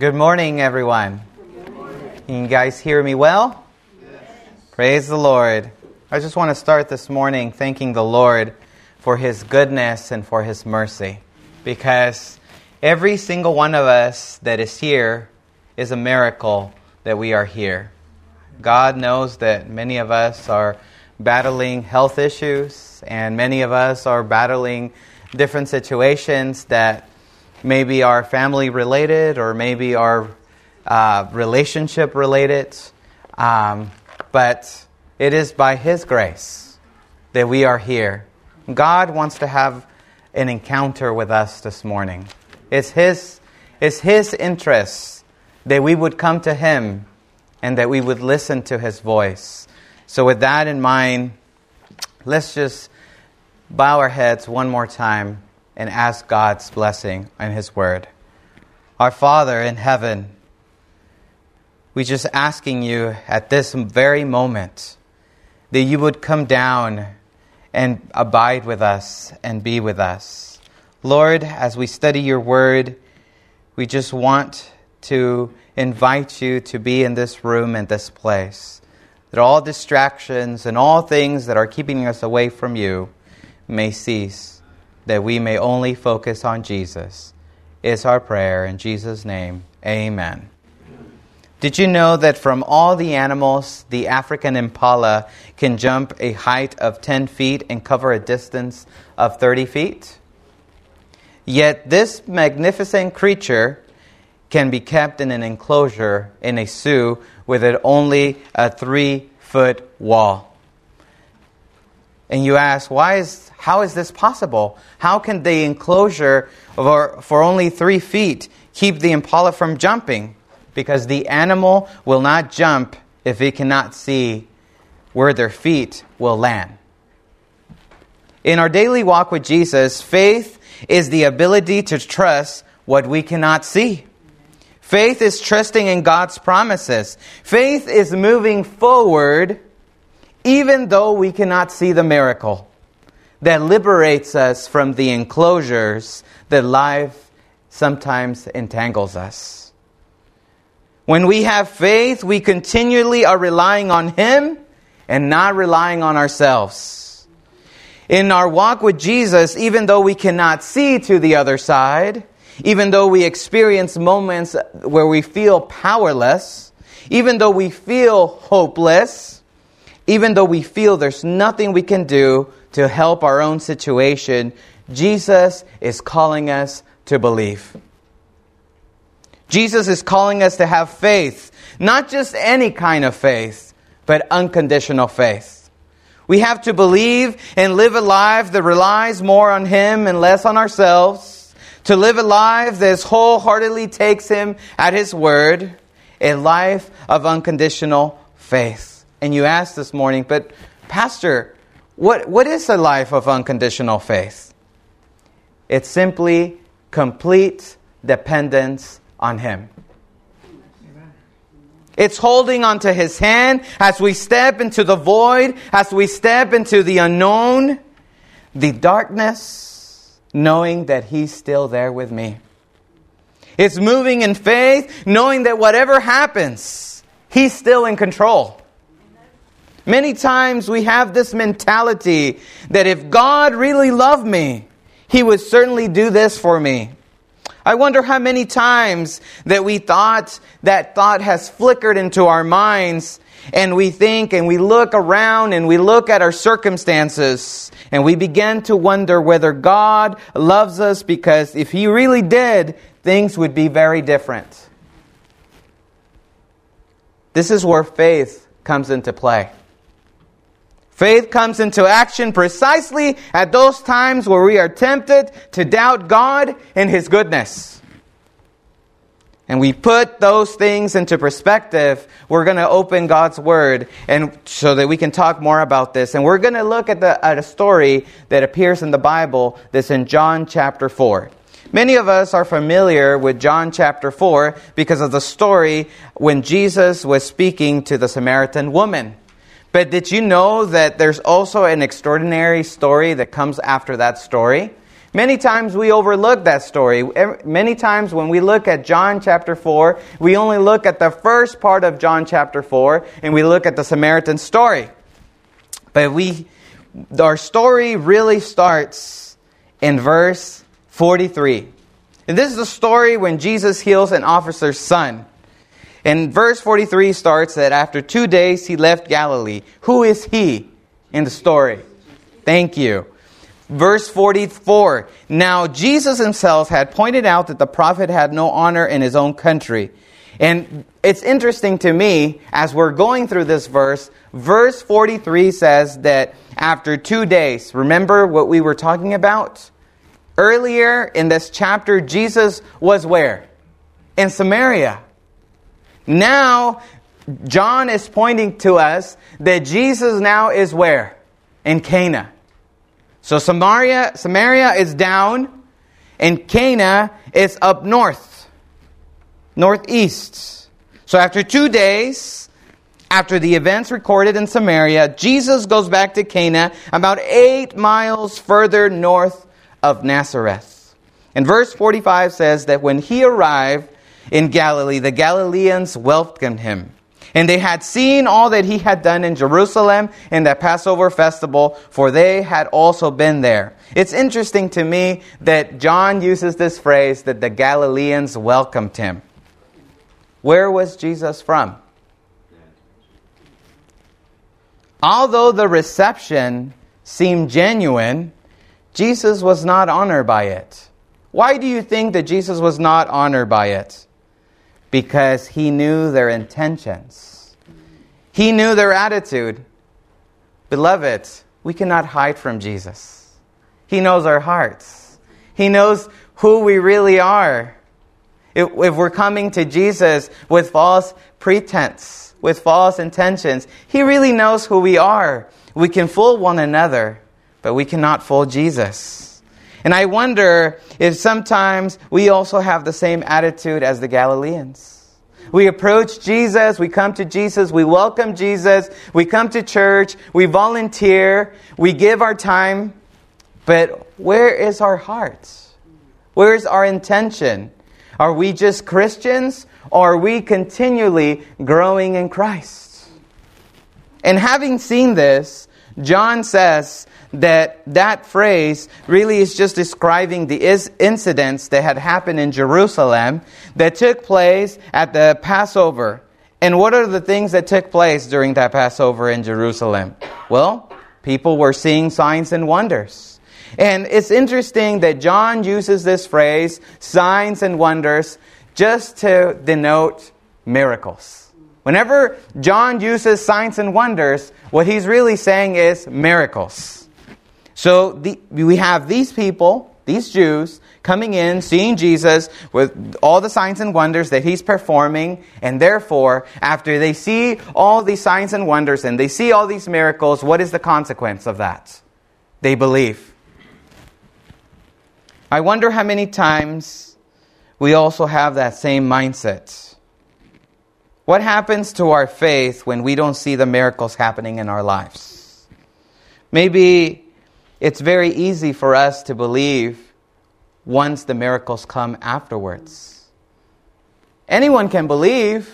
Good morning, everyone. Can you guys hear me well? Praise the Lord. I just want to start this morning thanking the Lord for His goodness and for His mercy. Because every single one of us that is here is a miracle that we are here. God knows that many of us are battling health issues, and many of us are battling different situations that maybe are family related or maybe are uh, relationship related. Um, but it is by His grace that we are here. God wants to have an encounter with us this morning. It's His, it's His interest that we would come to Him and that we would listen to His voice. So, with that in mind, let's just bow our heads one more time and ask God's blessing on His Word. Our Father in heaven, we're just asking you at this very moment that you would come down and abide with us and be with us. Lord, as we study your word, we just want to invite you to be in this room and this place. That all distractions and all things that are keeping us away from you may cease, that we may only focus on Jesus. Is our prayer in Jesus' name. Amen. Did you know that from all the animals, the African impala can jump a height of 10 feet and cover a distance of 30 feet? Yet this magnificent creature can be kept in an enclosure in a zoo with it only a three foot wall. And you ask, why is, how is this possible? How can the enclosure for, for only three feet keep the impala from jumping? because the animal will not jump if it cannot see where their feet will land. In our daily walk with Jesus, faith is the ability to trust what we cannot see. Faith is trusting in God's promises. Faith is moving forward even though we cannot see the miracle that liberates us from the enclosures that life sometimes entangles us. When we have faith, we continually are relying on Him and not relying on ourselves. In our walk with Jesus, even though we cannot see to the other side, even though we experience moments where we feel powerless, even though we feel hopeless, even though we feel there's nothing we can do to help our own situation, Jesus is calling us to believe. Jesus is calling us to have faith, not just any kind of faith, but unconditional faith. We have to believe and live a life that relies more on Him and less on ourselves, to live a life that wholeheartedly takes Him at His word, a life of unconditional faith. And you asked this morning, but Pastor, what, what is a life of unconditional faith? It's simply complete dependence on Him. It's holding onto His hand as we step into the void, as we step into the unknown, the darkness, knowing that He's still there with me. It's moving in faith, knowing that whatever happens, He's still in control. Many times we have this mentality that if God really loved me, He would certainly do this for me. I wonder how many times that we thought that thought has flickered into our minds and we think and we look around and we look at our circumstances and we begin to wonder whether God loves us because if He really did, things would be very different. This is where faith comes into play. Faith comes into action precisely at those times where we are tempted to doubt God and His goodness. And we put those things into perspective. We're going to open God's Word and so that we can talk more about this. And we're going to look at, the, at a story that appears in the Bible that's in John chapter 4. Many of us are familiar with John chapter 4 because of the story when Jesus was speaking to the Samaritan woman. But did you know that there's also an extraordinary story that comes after that story? Many times we overlook that story. Many times when we look at John chapter 4, we only look at the first part of John chapter 4 and we look at the Samaritan story. But we our story really starts in verse 43. And this is the story when Jesus heals an officer's son. And verse 43 starts that after two days he left Galilee. Who is he in the story? Thank you. Verse 44 Now Jesus himself had pointed out that the prophet had no honor in his own country. And it's interesting to me as we're going through this verse, verse 43 says that after two days, remember what we were talking about? Earlier in this chapter, Jesus was where? In Samaria. Now, John is pointing to us that Jesus now is where? In Cana. So Samaria, Samaria is down, and Cana is up north, northeast. So after two days, after the events recorded in Samaria, Jesus goes back to Cana, about eight miles further north of Nazareth. And verse 45 says that when he arrived in Galilee, the Galileans welcomed him. And they had seen all that he had done in Jerusalem in that Passover festival, for they had also been there. It's interesting to me that John uses this phrase that the Galileans welcomed him. Where was Jesus from? Although the reception seemed genuine, Jesus was not honored by it. Why do you think that Jesus was not honored by it? Because he knew their intentions, he knew their attitude. Beloved, we cannot hide from Jesus. He knows our hearts, He knows who we really are. If, if we're coming to Jesus with false pretense, with false intentions, He really knows who we are. We can fool one another but we cannot fool Jesus. And I wonder if sometimes we also have the same attitude as the Galileans. We approach Jesus, we come to Jesus, we welcome Jesus, we come to church, we volunteer, we give our time, but where is our heart? Where is our intention? Are we just Christians or are we continually growing in Christ? And having seen this, John says that that phrase really is just describing the incidents that had happened in Jerusalem that took place at the Passover. And what are the things that took place during that Passover in Jerusalem? Well, people were seeing signs and wonders. And it's interesting that John uses this phrase, signs and wonders, just to denote miracles. Whenever John uses signs and wonders, what he's really saying is miracles. So the, we have these people, these Jews, coming in, seeing Jesus with all the signs and wonders that he's performing, and therefore, after they see all these signs and wonders and they see all these miracles, what is the consequence of that? They believe. I wonder how many times we also have that same mindset. What happens to our faith when we don't see the miracles happening in our lives? Maybe it's very easy for us to believe once the miracles come afterwards. Anyone can believe.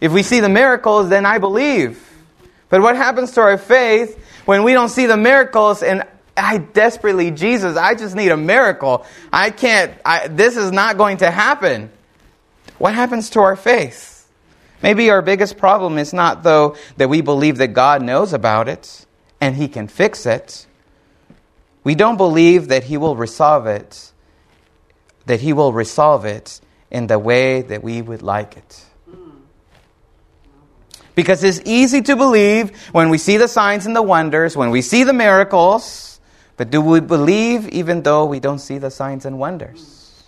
If we see the miracles, then I believe. But what happens to our faith when we don't see the miracles and I desperately, Jesus, I just need a miracle. I can't, I, this is not going to happen. What happens to our faith? Maybe our biggest problem is not, though, that we believe that God knows about it and He can fix it. We don't believe that he will resolve it, that he will resolve it in the way that we would like it. Because it's easy to believe when we see the signs and the wonders, when we see the miracles, but do we believe even though we don't see the signs and wonders?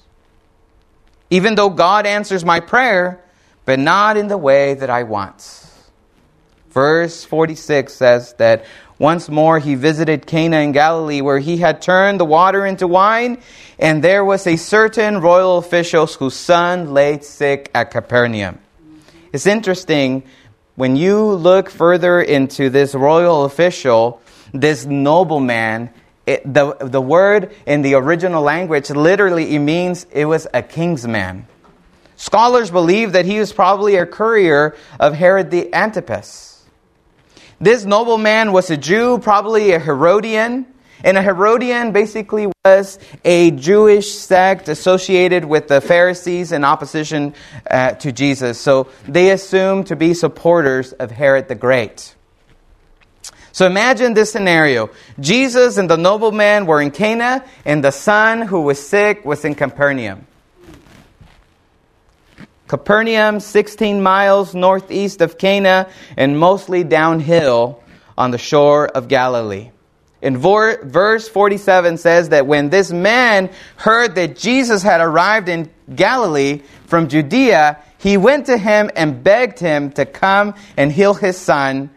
Even though God answers my prayer, but not in the way that I want. Verse 46 says that once more, he visited Cana in Galilee, where he had turned the water into wine, and there was a certain royal official whose son lay sick at Capernaum. It's interesting when you look further into this royal official, this nobleman it, the, the word in the original language literally it means it was a king's man. Scholars believe that he was probably a courier of Herod the Antipas. This nobleman was a Jew, probably a Herodian. And a Herodian basically was a Jewish sect associated with the Pharisees in opposition uh, to Jesus. So they assumed to be supporters of Herod the Great. So imagine this scenario. Jesus and the nobleman were in Cana, and the son who was sick was in Capernaum. Capernaum, 16 miles northeast of Cana, and mostly downhill on the shore of Galilee. In verse 47 says that when this man heard that Jesus had arrived in Galilee from Judea, he went to him and begged him to come and heal his son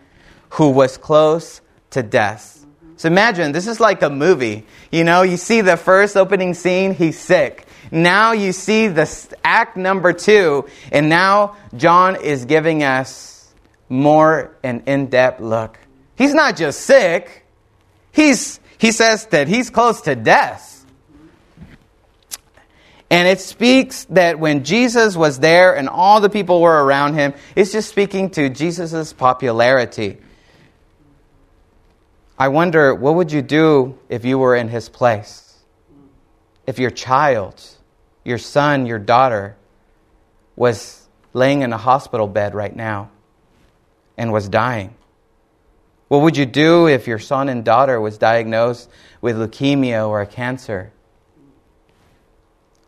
who was close to death. So imagine, this is like a movie. You know, you see the first opening scene, he's sick. Now you see the act number two, and now John is giving us more an in depth look. He's not just sick, he's, he says that he's close to death. And it speaks that when Jesus was there and all the people were around him, it's just speaking to Jesus' popularity. I wonder, what would you do if you were in his place? If your child, your son, your daughter, was laying in a hospital bed right now and was dying? What would you do if your son and daughter was diagnosed with leukemia or a cancer?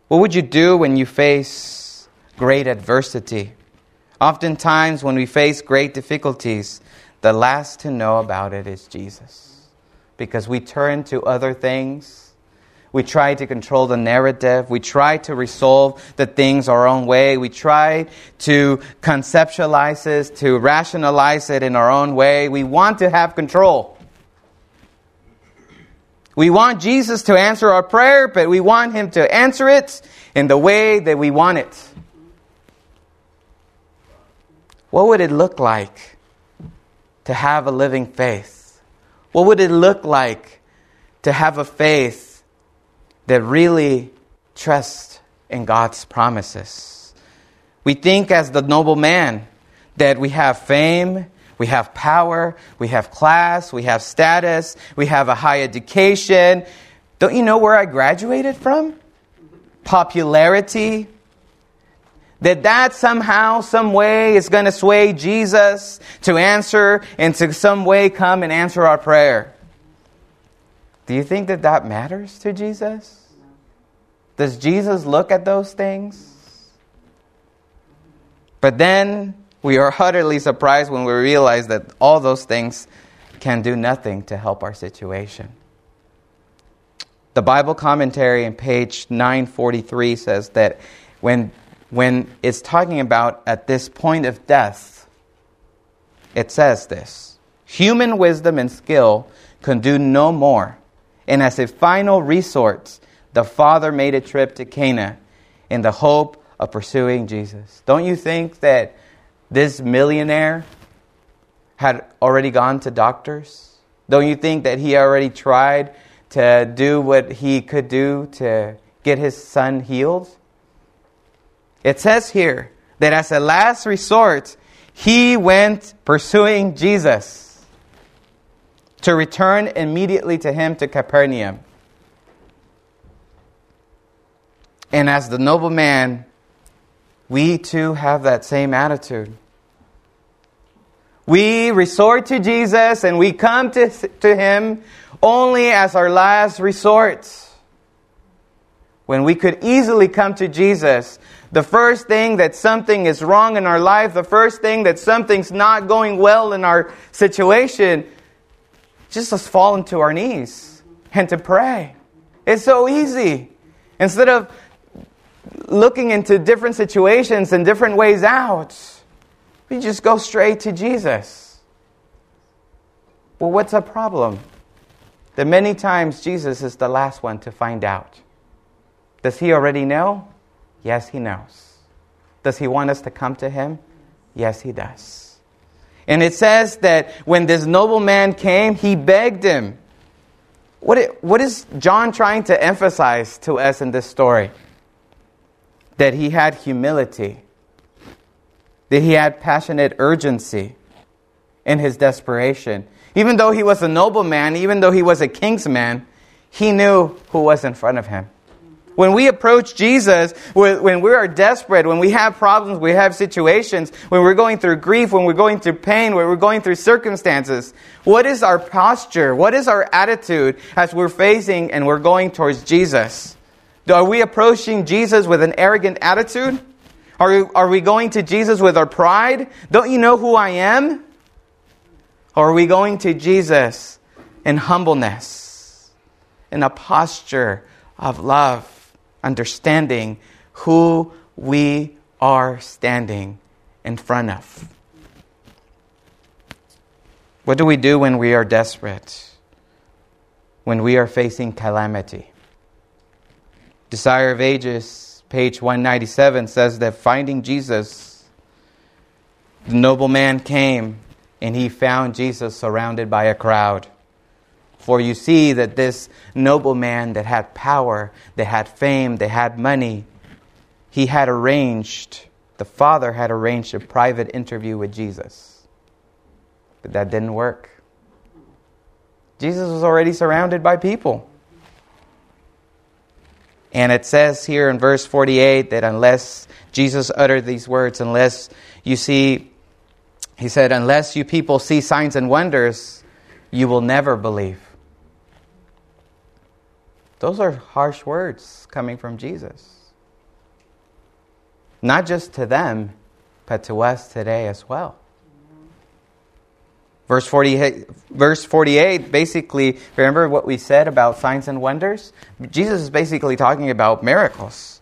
What would you do when you face great adversity? Oftentimes, when we face great difficulties, the last to know about it is Jesus. Because we turn to other things. We try to control the narrative. We try to resolve the things our own way. We try to conceptualize it, to rationalize it in our own way. We want to have control. We want Jesus to answer our prayer, but we want Him to answer it in the way that we want it. What would it look like to have a living faith? What would it look like to have a faith that really trusts in God's promises? We think, as the noble man, that we have fame, we have power, we have class, we have status, we have a high education. Don't you know where I graduated from? Popularity, that that somehow, some way is going to sway Jesus to answer and to some way come and answer our prayer. Do you think that that matters to Jesus? Does Jesus look at those things? But then we are utterly surprised when we realize that all those things can do nothing to help our situation. The Bible commentary in page 943 says that when when it's talking about at this point of death, it says this Human wisdom and skill can do no more. And as a final resort, the father made a trip to Cana in the hope of pursuing Jesus. Don't you think that this millionaire had already gone to doctors? Don't you think that he already tried to do what he could do to get his son healed? It says here that as a last resort, he went pursuing Jesus to return immediately to him to Capernaum. And as the nobleman, we too have that same attitude. We resort to Jesus and we come to, to him only as our last resort. When we could easily come to Jesus the first thing that something is wrong in our life, the first thing that something's not going well in our situation, just us fall into our knees and to pray. It's so easy. Instead of looking into different situations and different ways out, we just go straight to Jesus. Well, what's the problem? That many times Jesus is the last one to find out. Does he already know? Yes, He knows. Does He want us to come to Him? Yes, He does. And it says that when this nobleman came, he begged him. what, it, what is John trying to emphasize to us in this story? That he had humility, that he had passionate urgency in his desperation. Even though he was a nobleman, even though he was a king's man, he knew who was in front of him. When we approach Jesus, when we are desperate, when we have problems, we have situations, when we're going through grief, when we're going through pain, when we're going through circumstances, what is our posture? What is our attitude as we're facing and we're going towards Jesus? Are we approaching Jesus with an arrogant attitude? Are, are we going to Jesus with our pride? Don't you know who I am? Or are we going to Jesus in humbleness, in a posture of love? Understanding who we are standing in front of. What do we do when we are desperate? When we are facing calamity? Desire of Ages, page 197, says that finding Jesus, the nobleman came and he found Jesus surrounded by a crowd. For you see that this nobleman that had power, that had fame, that had money, he had arranged, the father had arranged a private interview with Jesus. But that didn't work. Jesus was already surrounded by people. And it says here in verse 48 that unless Jesus uttered these words, unless you see, he said, unless you people see signs and wonders, you will never believe. Those are harsh words coming from Jesus. Not just to them, but to us today as well. Verse 48, verse 48 basically, remember what we said about signs and wonders? Jesus is basically talking about miracles.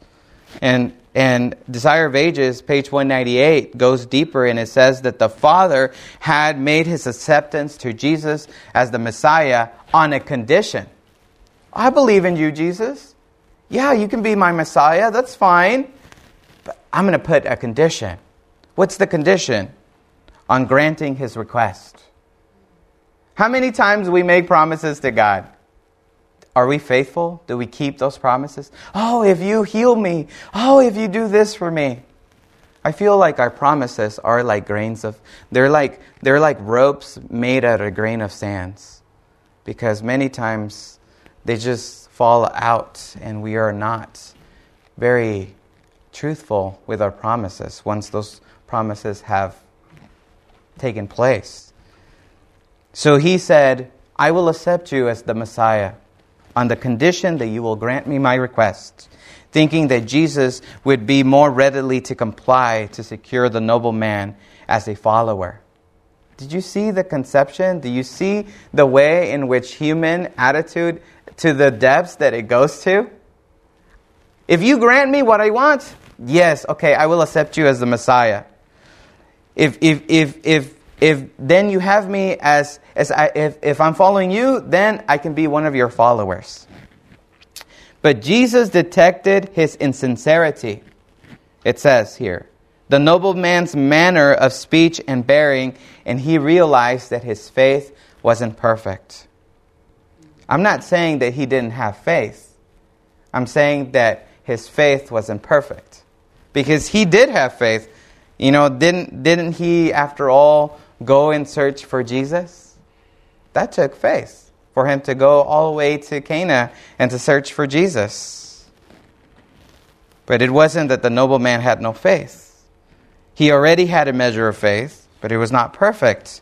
And, and Desire of Ages, page 198, goes deeper and it says that the Father had made his acceptance to Jesus as the Messiah on a condition. I believe in you, Jesus. Yeah, you can be my Messiah. That's fine. But I'm going to put a condition. What's the condition? On granting his request. How many times we make promises to God? Are we faithful? Do we keep those promises? Oh, if you heal me. Oh, if you do this for me. I feel like our promises are like grains of they're like they're like ropes made out of a grain of sands. Because many times they just fall out, and we are not very truthful with our promises once those promises have taken place. So he said, I will accept you as the Messiah on the condition that you will grant me my request, thinking that Jesus would be more readily to comply to secure the noble man as a follower. Did you see the conception? Do you see the way in which human attitude to the depths that it goes to? If you grant me what I want, yes, okay, I will accept you as the Messiah. If, if, if, if, if then you have me as, as I, if, if I'm following you, then I can be one of your followers. But Jesus detected his insincerity. It says here, the nobleman's manner of speech and bearing, and he realized that his faith wasn't perfect. I'm not saying that he didn't have faith. I'm saying that his faith was imperfect. Because he did have faith. You know, didn't, didn't he, after all, go and search for Jesus? That took faith for him to go all the way to Cana and to search for Jesus. But it wasn't that the nobleman had no faith. He already had a measure of faith, but it was not perfect.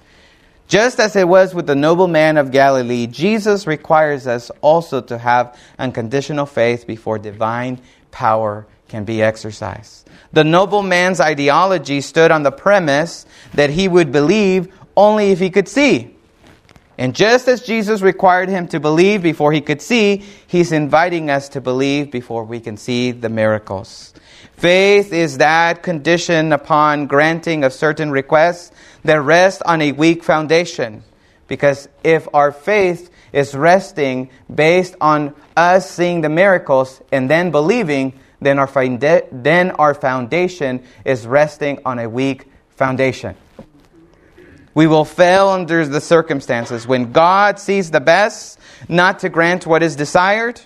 Just as it was with the noble man of Galilee, Jesus requires us also to have unconditional faith before divine power can be exercised. The noble man's ideology stood on the premise that he would believe only if he could see. And just as Jesus required him to believe before he could see, he's inviting us to believe before we can see the miracles. Faith is that condition upon granting of certain requests that rest on a weak foundation. Because if our faith is resting based on us seeing the miracles and then believing, then our, then our foundation is resting on a weak foundation. We will fail under the circumstances. When God sees the best, not to grant what is desired,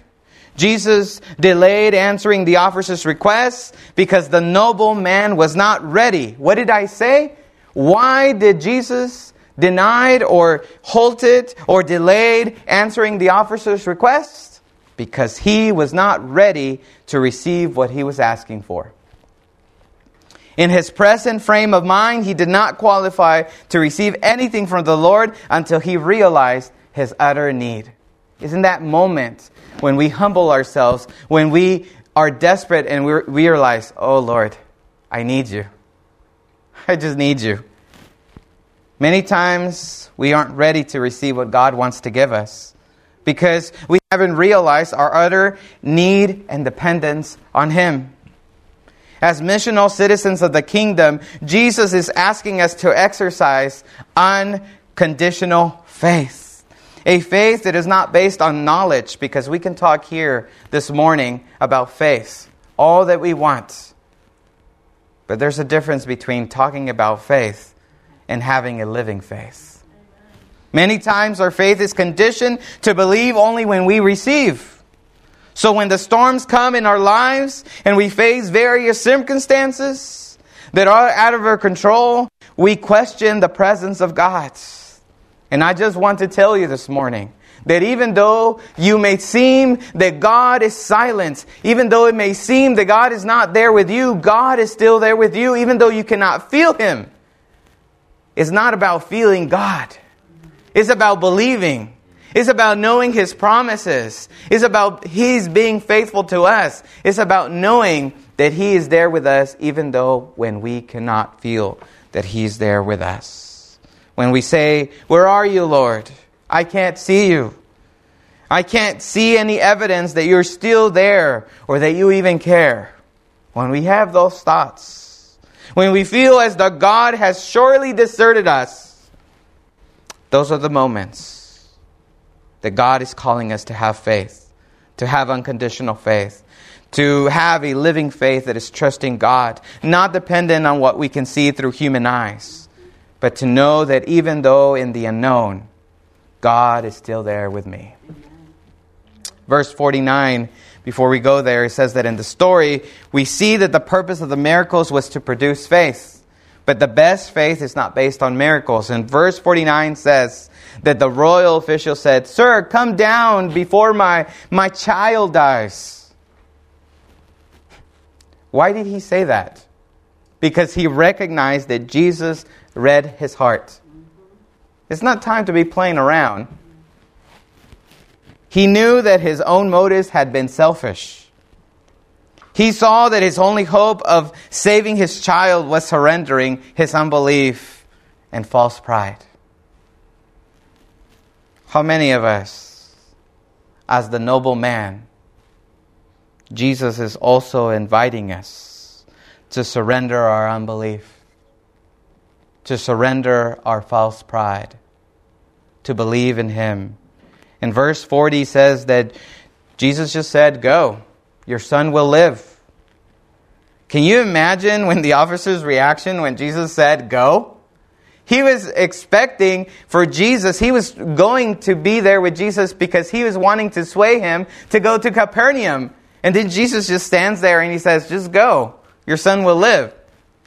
Jesus delayed answering the officer's request because the noble man was not ready. What did I say? Why did Jesus denied or halted or delayed answering the officer's request? Because he was not ready to receive what he was asking for. In his present frame of mind, he did not qualify to receive anything from the Lord until he realized his utter need. Isn't that moment when we humble ourselves, when we are desperate and we realize, oh Lord, I need you. I just need you. Many times we aren't ready to receive what God wants to give us because we haven't realized our utter need and dependence on Him. As missional citizens of the kingdom, Jesus is asking us to exercise unconditional faith. A faith that is not based on knowledge, because we can talk here this morning about faith, all that we want. But there's a difference between talking about faith and having a living faith. Many times our faith is conditioned to believe only when we receive. So when the storms come in our lives and we face various circumstances that are out of our control, we question the presence of God. And I just want to tell you this morning that even though you may seem that God is silent, even though it may seem that God is not there with you, God is still there with you, even though you cannot feel Him. It's not about feeling God. It's about believing. It's about knowing His promises. It's about He's being faithful to us. It's about knowing that He is there with us even though when we cannot feel that He's there with us. When we say, Where are you, Lord? I can't see you. I can't see any evidence that you're still there or that you even care. When we have those thoughts, when we feel as though God has surely deserted us, those are the moments that God is calling us to have faith, to have unconditional faith, to have a living faith that is trusting God, not dependent on what we can see through human eyes, but to know that even though in the unknown, God is still there with me. Verse 49, before we go there, it says that in the story, we see that the purpose of the miracles was to produce faith. But the best faith is not based on miracles. And verse 49 says, that the royal official said, Sir, come down before my, my child dies. Why did he say that? Because he recognized that Jesus read his heart. It's not time to be playing around. He knew that his own motives had been selfish. He saw that his only hope of saving his child was surrendering his unbelief and false pride. How many of us, as the noble man, Jesus is also inviting us to surrender our unbelief, to surrender our false pride, to believe in Him. In verse 40 says that Jesus just said, Go, your son will live. Can you imagine when the officer's reaction when Jesus said, Go? He was expecting for Jesus, he was going to be there with Jesus because he was wanting to sway him to go to Capernaum. And then Jesus just stands there and he says, Just go. Your son will live.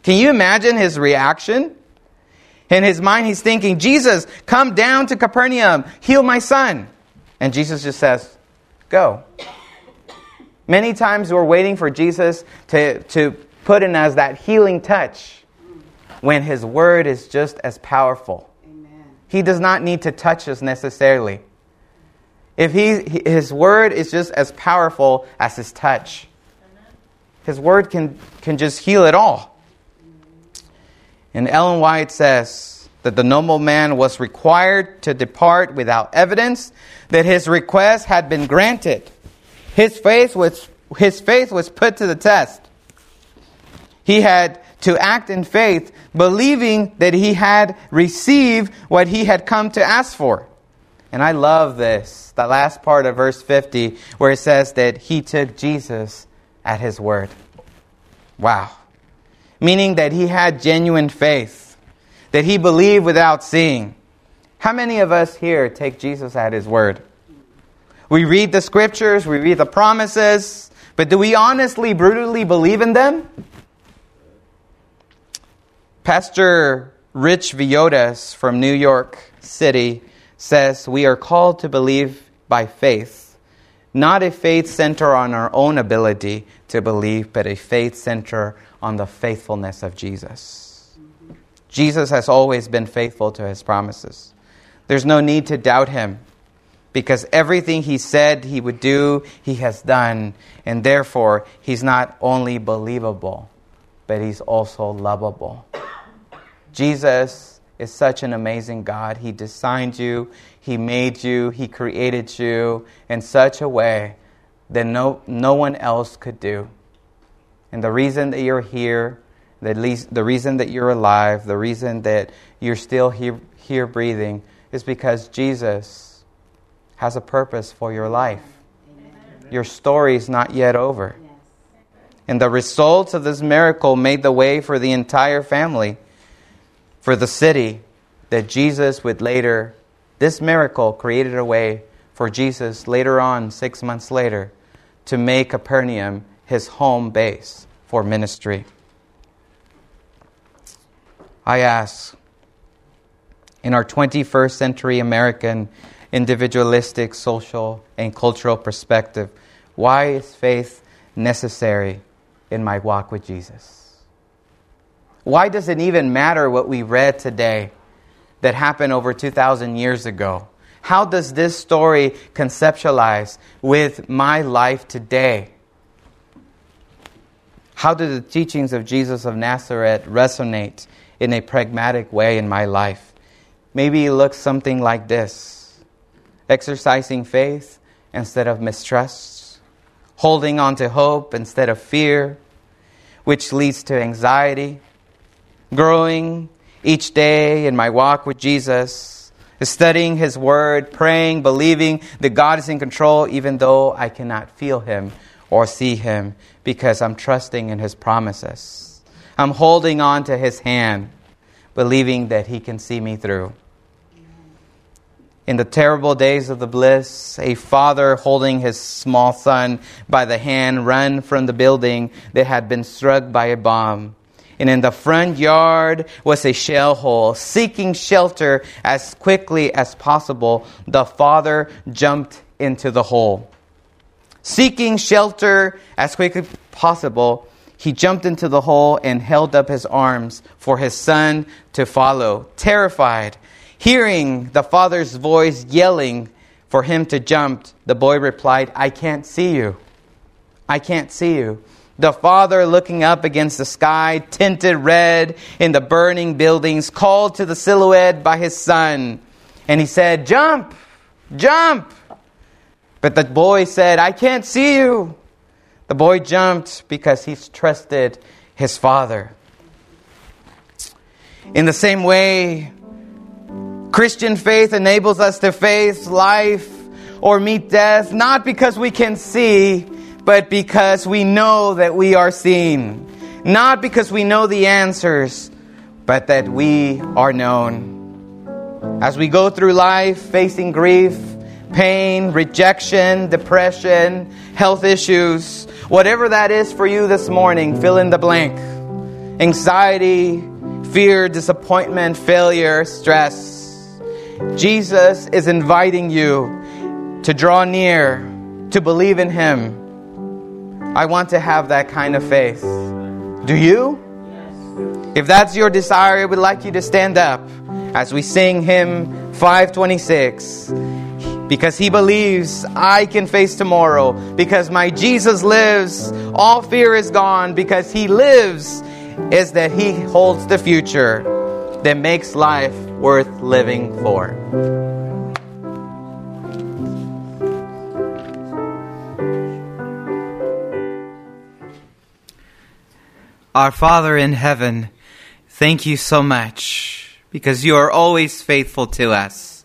Can you imagine his reaction? In his mind, he's thinking, Jesus, come down to Capernaum, heal my son. And Jesus just says, Go. Many times we're waiting for Jesus to, to put in us that healing touch when His Word is just as powerful. Amen. He does not need to touch us necessarily. If he, His Word is just as powerful as His touch, His Word can, can just heal it all. And Ellen White says that the noble man was required to depart without evidence that his request had been granted. His faith was, his faith was put to the test. He had to act in faith, believing that he had received what he had come to ask for. And I love this, the last part of verse 50, where it says that he took Jesus at his word. Wow. Meaning that he had genuine faith. that he believed without seeing. How many of us here take Jesus at his word? We read the scriptures, we read the promises, but do we honestly, brutally believe in them? Pastor Rich Villodas from New York City says we are called to believe by faith, not a faith center on our own ability to believe, but a faith center on the faithfulness of Jesus. Jesus has always been faithful to his promises. There's no need to doubt him because everything he said he would do, he has done. And therefore, he's not only believable, but he's also lovable. Jesus is such an amazing God. He designed you, he made you, he created you in such a way that no, no one else could do. And the reason that you're here, the, least, the reason that you're alive, the reason that you're still here, here breathing, is because Jesus has a purpose for your life. Your story is not yet over. And the results of this miracle made the way for the entire family, for the city, that Jesus would later, this miracle created a way for Jesus later on, six months later, to make Capernaum his home base for ministry. I ask, in our 21st century American individualistic, social, and cultural perspective, why is faith necessary in my walk with Jesus? Why does it even matter what we read today that happened over 2,000 years ago? How does this story conceptualize with my life today? How do the teachings of Jesus of Nazareth resonate in a pragmatic way in my life? Maybe it looks something like this exercising faith instead of mistrust, holding on to hope instead of fear, which leads to anxiety, growing each day in my walk with Jesus, studying His Word, praying, believing that God is in control, even though I cannot feel Him or see Him, because I'm trusting in His promises. I'm holding on to His hand, believing that He can see me through in the terrible days of the blitz, a father holding his small son by the hand ran from the building that had been struck by a bomb. And in the front yard was a shell hole. Seeking shelter as quickly as possible, the father jumped into the hole. Seeking shelter as quickly as possible, he jumped into the hole and held up his arms for his son to follow. Terrified, Hearing the father's voice yelling for him to jump, the boy replied, I can't see you. I can't see you. The father, looking up against the sky, tinted red in the burning buildings, called to the silhouette by his son. And he said, Jump! Jump! But the boy said, I can't see you. The boy jumped because he's trusted his father. In the same way, Christian faith enables us to face life or meet death not because we can see, but because we know that we are seen. Not because we know the answers, but that we are known. As we go through life facing grief, pain, rejection, depression, health issues, whatever that is for you this morning, fill in the blank. Anxiety, fear, disappointment, failure, stress Jesus is inviting you to draw near, to believe in Him. I want to have that kind of faith. Do you? If that's your desire, I would like you to stand up as we sing hymn 526. Because he believes I can face tomorrow. Because my Jesus lives, all fear is gone. Because he lives, is that he holds the future that makes life worth living for. Our Father in heaven, thank you so much because you are always faithful to us.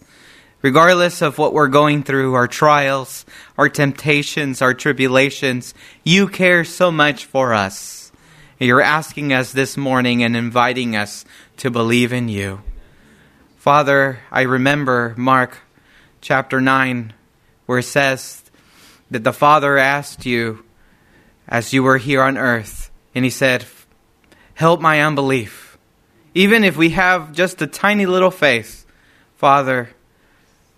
Regardless of what we're going through, our trials, our temptations, our tribulations, you care so much for us. You're asking us this morning and inviting us to believe in you. Father, I remember Mark chapter 9, where it says that the Father asked you as you were here on earth, and He said, Help my unbelief. Even if we have just a tiny little faith, Father,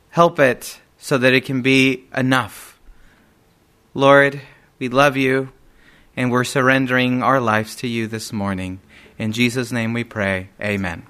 help it so that it can be enough. Lord, we love you and we're surrendering our lives to you this morning. In Jesus' name we pray. Amen.